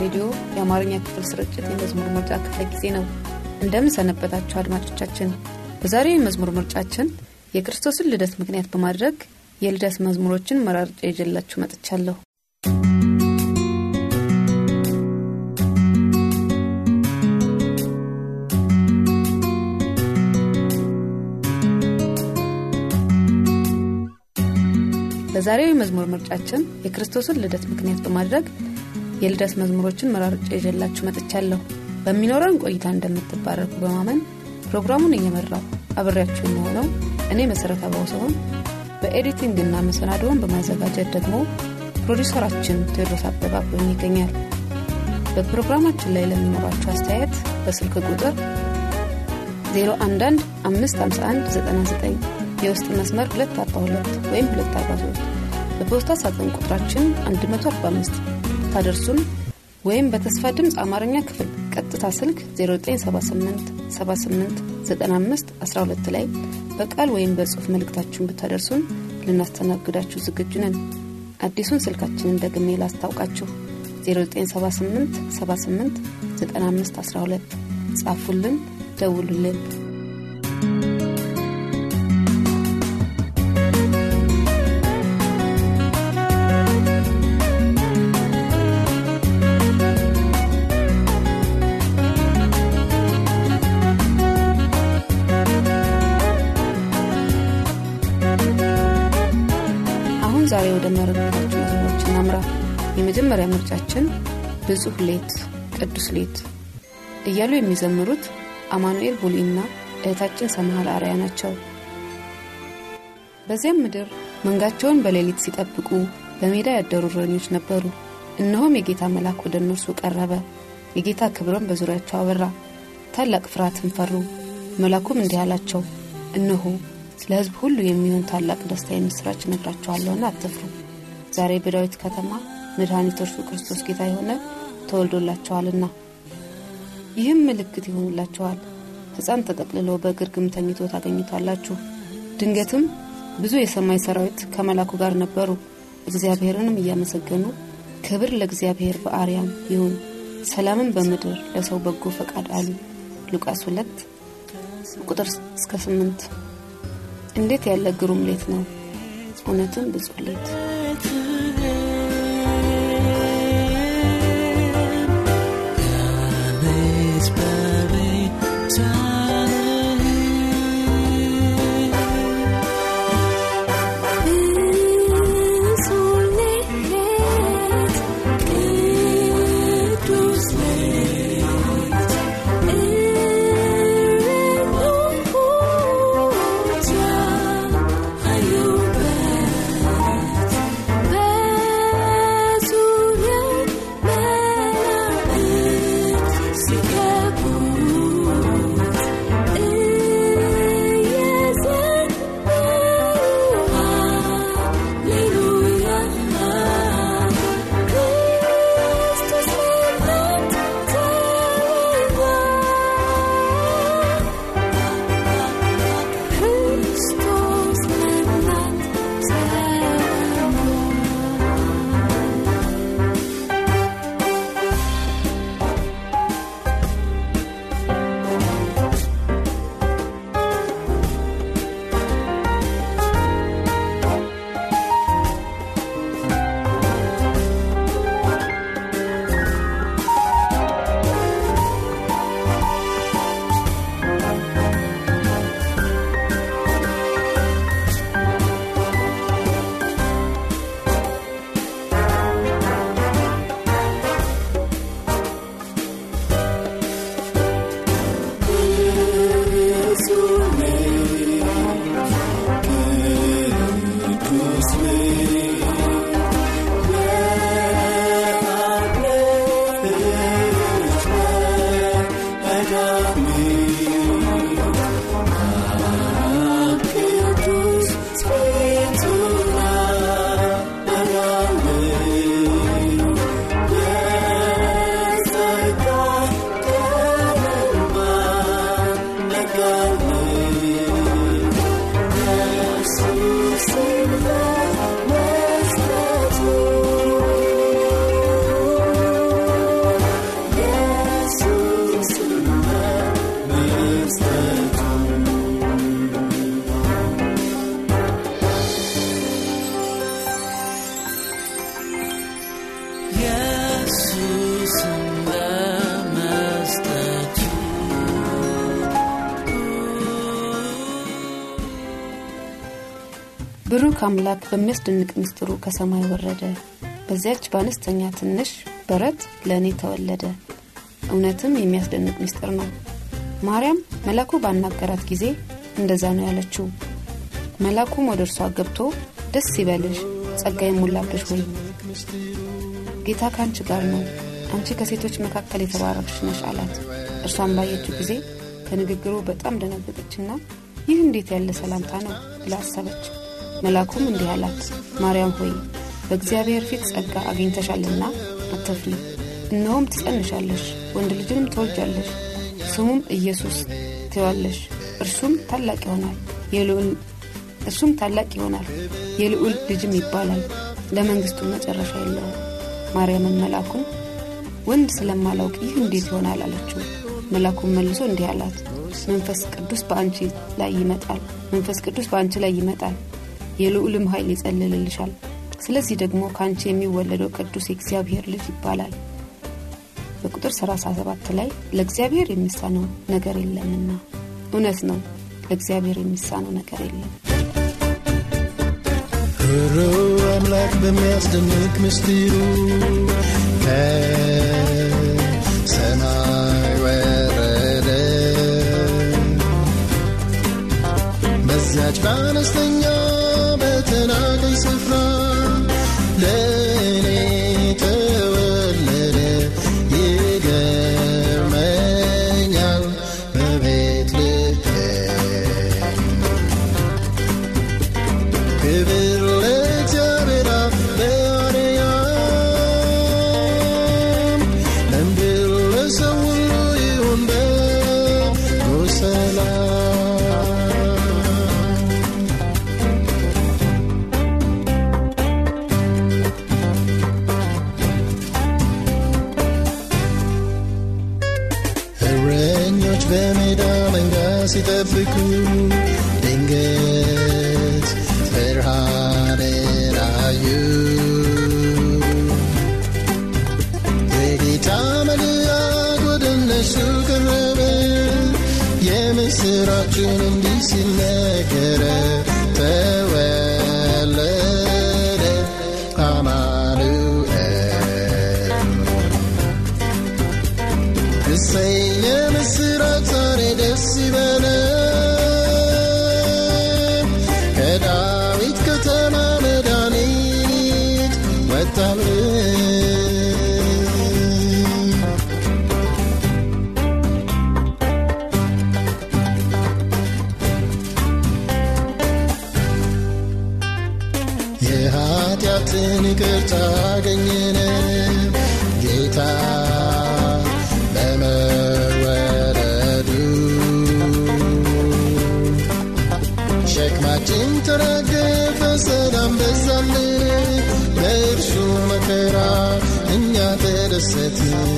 ሬዲዮ የአማርኛ ክፍል ስርጭት የመዝሙር ምርጫ ክፍለ ጊዜ ነው። እንደምን ሰነበታችሁ አድማጮቻችን። በዛሬው የመዝሙር ምርጫችን የክርስቶስን ልደት ምክንያት በማድረግ የልደት መዝሙሮችን መራርጬ ይዤላችሁ መጥቻለሁ። በዛሬው የመዝሙር ምርጫችን የክርስቶስን ልደት ምክንያት በማድረግ የልደት መዝሙሮችን መራርጬ ይዤላችሁ መጥቻለሁ። በሚኖረን ቆይታ እንደምትባረኩ በማመን ፕሮግራሙን እየመራሁ አብሬያችሁ የመሆነው እኔ መሠረት አባው ሲሆን በ editing ና መሰናዶውን በማዘጋጀት ደግሞ ፕሮዲውሰራችን ቴዎድሮስ አበባ አብሮኝ ይገኛል። በፕሮግራማችን ላይ ለሚኖራችሁ አስተያየት በስልክ ቁጥር 011 551 የውስጥ መስመር 242 ወይም 243 በፖስታ ሳጥን ቁጥራችን 145 ታደርሱን ወይም በተስፋ ድምፅ አማርኛ ክፍል ቀጥታ ስልክ 0978 78 95 12 ላይ በቃል ወይም በጽሑፍ መልእክታችሁን ብታደርሱን ልናስተናግዳችሁ ዝግጁ ነን። አዲሱን ስልካችንን ደግሜ ላስታውቃችሁ 0978 78 95 12 ጻፉልን፣ ደውሉልን። የመጀመሪያ ምርጫችን ብጹህ ሌት ቅዱስ ሌት እያሉ የሚዘምሩት አማኑኤል ቡሊና እህታችን ሰምሃል አርያ ናቸው። በዚያም ምድር መንጋቸውን በሌሊት ሲጠብቁ በሜዳ ያደሩ እረኞች ነበሩ። እነሆም የጌታ መልአክ ወደ እነርሱ ቀረበ፣ የጌታ ክብርም በዙሪያቸው አበራ። ታላቅ ፍርሃትን ፈሩ። መልአኩም እንዲህ አላቸው፣ እነሆ ስለ ሕዝብ ሁሉ የሚሆን ታላቅ ደስታ የምስራች እነግራችኋለሁና አትፍሩ። ዛሬ በዳዊት ከተማ መድኃኒት እርሱ ክርስቶስ ጌታ የሆነ ተወልዶላችኋልና። ይህም ምልክት ይሆንላችኋል፣ ሕፃን ተጠቅልሎ በግርግም ተኝቶ ታገኙታላችሁ። ድንገትም ብዙ የሰማይ ሰራዊት ከመላኩ ጋር ነበሩ፣ እግዚአብሔርንም እያመሰገኑ ክብር ለእግዚአብሔር በአርያም ይሁን፣ ሰላምን በምድር ለሰው በጎ ፈቃድ አሉ። ሉቃስ 2 ቁጥር እስከ 8 እንዴት ያለ ግሩም ሌት ነው! እውነትም ብፁዕ ሌት። አምላክ በሚያስደንቅ ምስጢሩ ከሰማይ ወረደ። በዚያች በአነስተኛ ትንሽ በረት ለእኔ ተወለደ። እውነትም የሚያስደንቅ ምስጢር ነው። ማርያም መላኩ ባናገራት ጊዜ እንደዛ ነው ያለችው። መላኩም ወደ እርሷ ገብቶ ደስ ይበልሽ ጸጋ የሞላብሽ ወይ? ጌታ ከአንቺ ጋር ነው። አንቺ ከሴቶች መካከል የተባረክሽ ነሽ አላት። እርሷን ባየችው ጊዜ ከንግግሩ በጣም ደነገጠችና ይህ እንዴት ያለ ሰላምታ ነው ብላ አሰበች መላኩም እንዲህ አላት ማርያም ሆይ በእግዚአብሔር ፊት ጸጋ አግኝተሻልና አትፍሪ። እነሆም ትጸንሻለሽ ወንድ ልጅንም ተወልጃለሽ ስሙም ኢየሱስ ትዋለሽ እርሱም ታላቅ ይሆናል እርሱም ታላቅ ይሆናል የልዑል ልጅም ይባላል ለመንግስቱ መጨረሻ የለውም። ማርያምን መላኩን ወንድ ስለማላውቅ ይህ እንዴት ይሆናል አለችው። መላኩን መልሶ እንዲህ አላት መንፈስ ቅዱስ በአንቺ ላይ ይመጣል መንፈስ ቅዱስ በአንቺ ላይ ይመጣል የልዑልም ኃይል ይጸልልልሻል። ስለዚህ ደግሞ ከአንቺ የሚወለደው ቅዱስ የእግዚአብሔር ልጅ ይባላል። በቁጥር 37 ላይ ለእግዚአብሔር የሚሳነው ነገር የለምና። እውነት ነው ለእግዚአብሔር የሚሳነው ነገር የለም። ሩ አምላክ በሚያስደንቅ ምስጢሩ ከሰማይ ወረደ። በዚያች በአነስተኛ kendisine gerek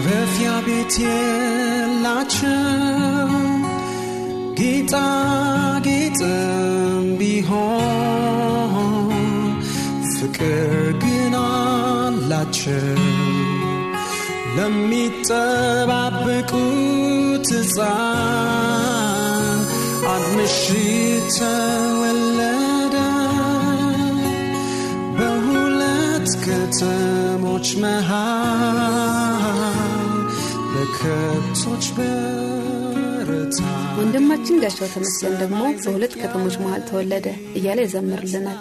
ቤት የላቸው ጌጣጌጥም ቢሆን ፍቅር ግን አላቸው ለሚጠባበቁት ሕፃን አንድ ተወለደ። በሁለት ከተሞች መሃል ወንድማችን ጋሻው ተመስገን ደግሞ በሁለት ከተሞች መሃል ተወለደ እያለ ይዘምርልናል።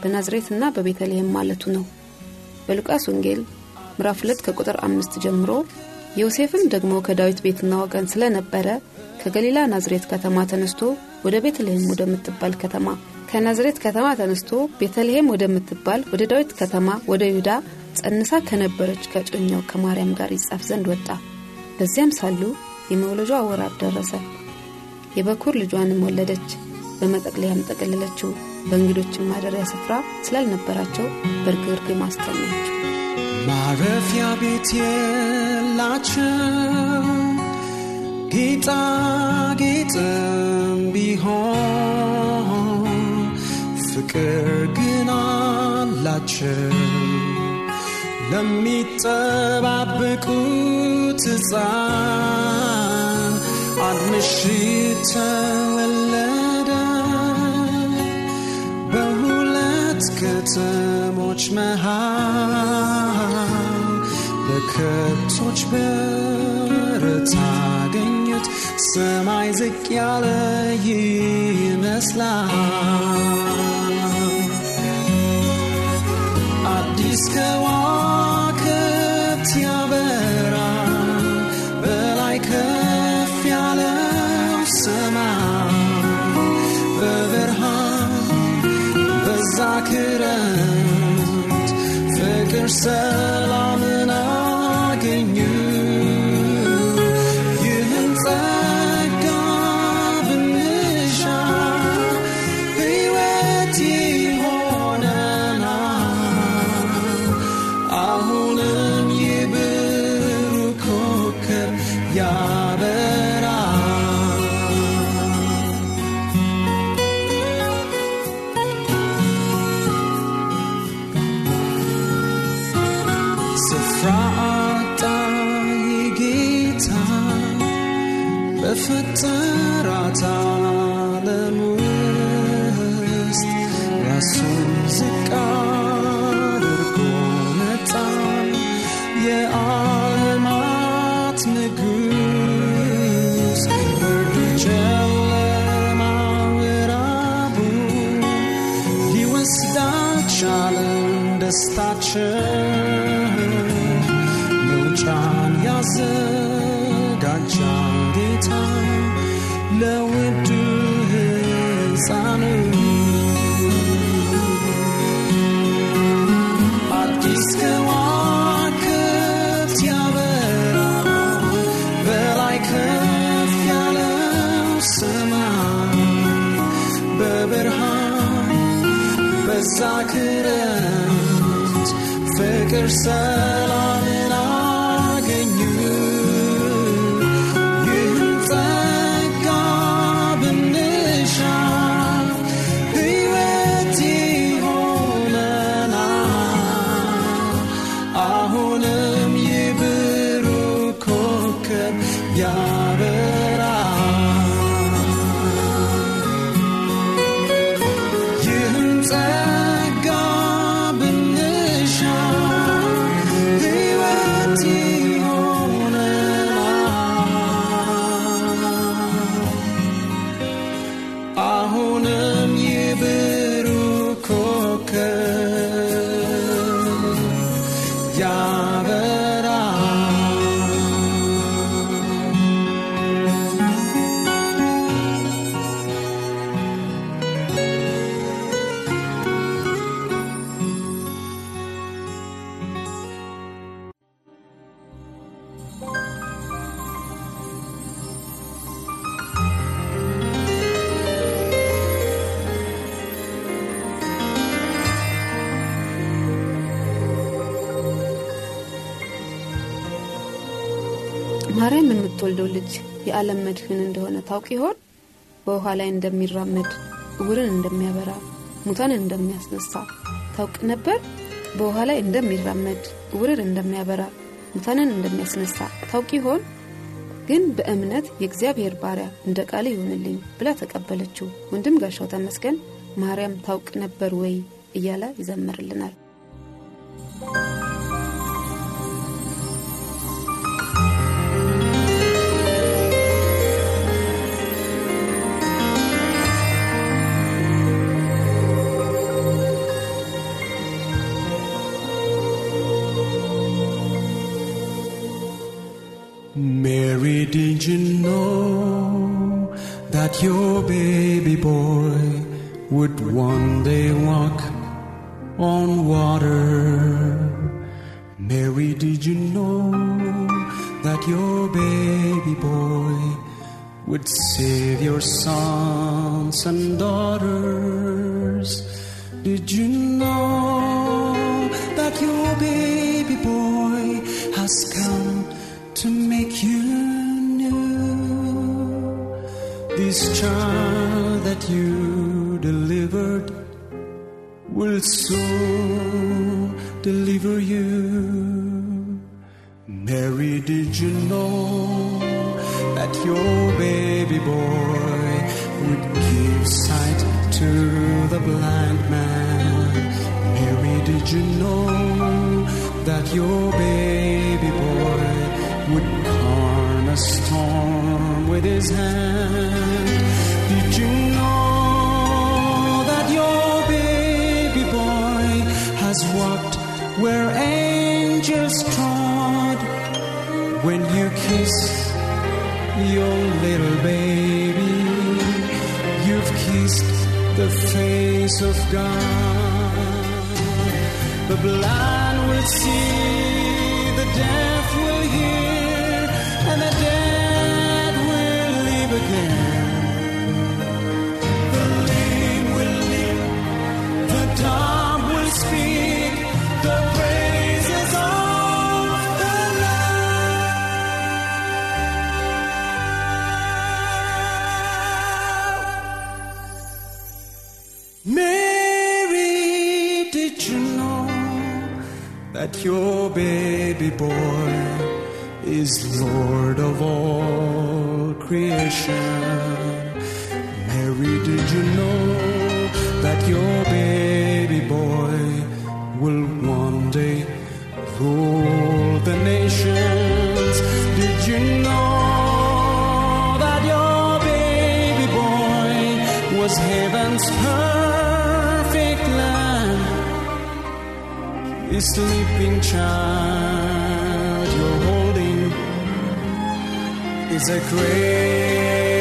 በናዝሬትና በቤተልሔም ማለቱ ነው። በሉቃስ ወንጌል ምዕራፍ 2 ከቁጥር አምስት ጀምሮ ዮሴፍም ደግሞ ከዳዊት ቤትና ወገን ስለነበረ ከገሊላ ናዝሬት ከተማ ተነስቶ ወደ ቤተልሔም ወደምትባል ከተማ ከናዝሬት ከተማ ተነስቶ ቤተልሔም ወደምትባል ወደ ዳዊት ከተማ ወደ ይሁዳ ጸንሳ ከነበረች ከጮኛው ከማርያም ጋር ይጻፍ ዘንድ ወጣ በዚያም ሳሉ የመውለጇ ወራት ደረሰ። የበኩር ልጇንም ወለደች። በመጠቅለያም ጠቀለለችው። በእንግዶችን ማደሪያ ስፍራ ስላልነበራቸው በርግርግም አስተኛችው ማረፊያ ቤት የላቸው ጌጣጌጥም ቢሆን ፍቅር ግን አላቸው ለሚጠባበቁት ሕፃን አንድ ምሽት ተወለደ በሁለት ከተሞች መሃል በከብቶች በረት አገኙት። ሰማይ ዝቅ ያለ ይመስላል። አዲስ ከዋክብት ፍቅር ስፍራ አጣ የጌታ በፈጠራት ዓለም ውስጥ ራሱን ዝቅ አድርጎ መጣ። የዓለማት ንጉሥ ብርዱ ጨለማ ምዕራቡ ሊወስዳቻለን ደስታችን ክረምት ፍቅር ሰላምን የምትወልደው ልጅ የዓለም መድህን እንደሆነ ታውቅ ይሆን? በውኃ ላይ እንደሚራመድ እውርን እንደሚያበራ ሙታንን እንደሚያስነሳ ታውቅ ነበር? በውኃ ላይ እንደሚራመድ እውርን እንደሚያበራ ሙታንን እንደሚያስነሳ ታውቅ ይሆን? ግን በእምነት የእግዚአብሔር ባሪያ እንደ ቃል ይሆንልኝ ብላ ተቀበለችው። ወንድም ጋሻው ተመስገን ማርያም ታውቅ ነበር ወይ እያለ ይዘምርልናል። This child that you delivered will soon deliver you. Mary, did you know that your baby boy would give sight to the blind man? Mary, did you know that your baby with his hand? Did you know that your baby boy has walked where angels trod? When you kiss your little baby, you've kissed the face of God. The blind will see, Mary, did you know that your baby boy will one day rule the nations? Did you know that your baby boy was heaven's perfect lamb? The sleeping child is a great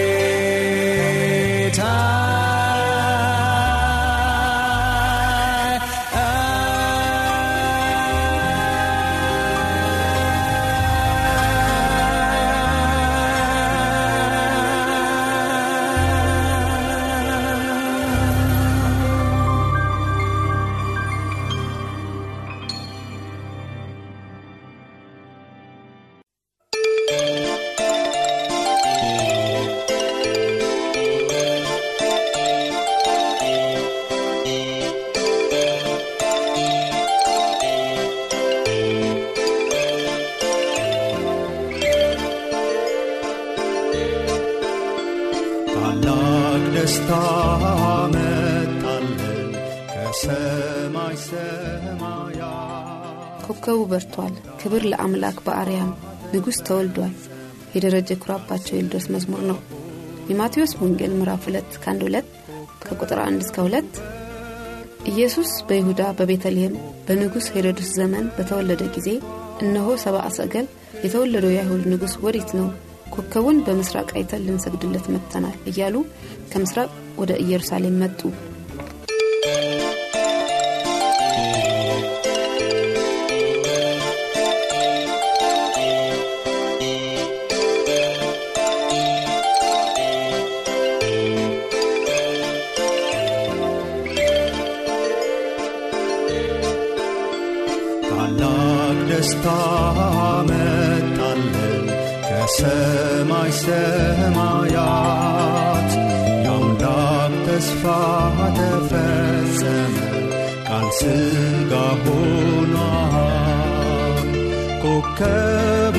ታላቅ ደስታ መጣለን ከሰማይ ሰማያት ኮከቡ በርቷል፣ ክብር ለአምላክ በአርያም ንጉሥ ተወልዷል። የደረጀ ኩራባቸው የልደት መዝሙር ነው። የማቴዎስ ወንጌል ምዕራፍ 2 ከአንድ 2 ከቁጥር 1 እስከ 2 ኢየሱስ በይሁዳ በቤተልሔም በንጉሥ ሄሮድስ ዘመን በተወለደ ጊዜ እነሆ ሰብአ ሰገል የተወለደው የአይሁድ ንጉሥ ወዴት ነው? ኮከቡን በምስራቅ አይተን ልንሰግድለት መጥተናል እያሉ ከምስራቅ ወደ ኢየሩሳሌም መጡ። ታላቅ ደስታ መጣለን ከሰማይ ሰማያት የአምላክ ተስፋ ተፈጸመ ቃል ሥጋ ሆኗል። ኮከቡ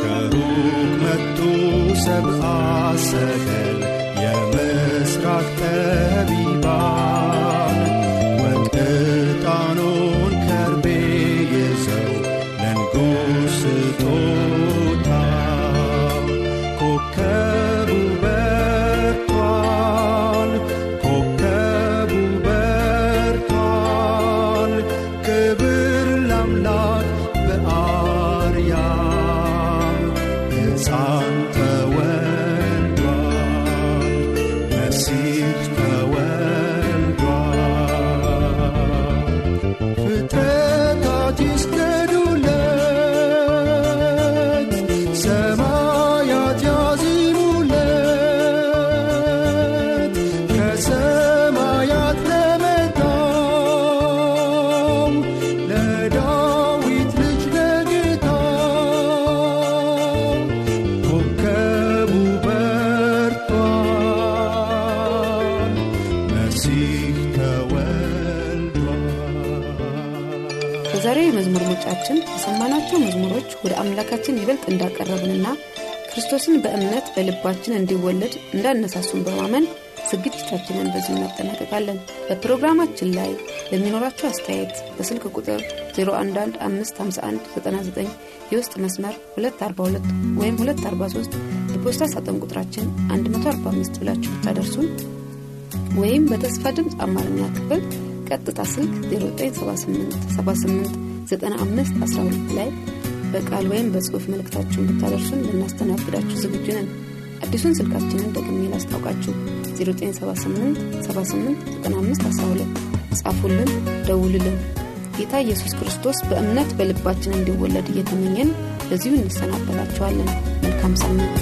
ከሩቅ መጡ ሰብአ ሰገል አምላካችን ይበልጥ እንዳቀረብንና ክርስቶስን በእምነት በልባችን እንዲወለድ እንዳነሳሱን በማመን ዝግጅታችንን በዚሁ እናጠናቀቃለን። በፕሮግራማችን ላይ ለሚኖራቸው አስተያየት በስልክ ቁጥር 01155199 የውስጥ መስመር 242 ወይም 243 የፖስታ ሳጥን ቁጥራችን 145 ብላችሁ ብታደርሱን ወይም በተስፋ ድምፅ አማርኛ ክፍል ቀጥታ ስልክ 0978789512 ላይ በቃል ወይም በጽሑፍ መልእክታችሁን ብታደርሱን ልናስተናግዳችሁ ዝግጁ ነን። አዲሱን ስልካችንን ደግሜ ላስታውቃችሁ። 0978789512 ጻፉልን ደውሉልን። ጌታ ኢየሱስ ክርስቶስ በእምነት በልባችን እንዲወለድ እየተመኘን በዚሁ እንሰናበታችኋለን። መልካም ሳምንት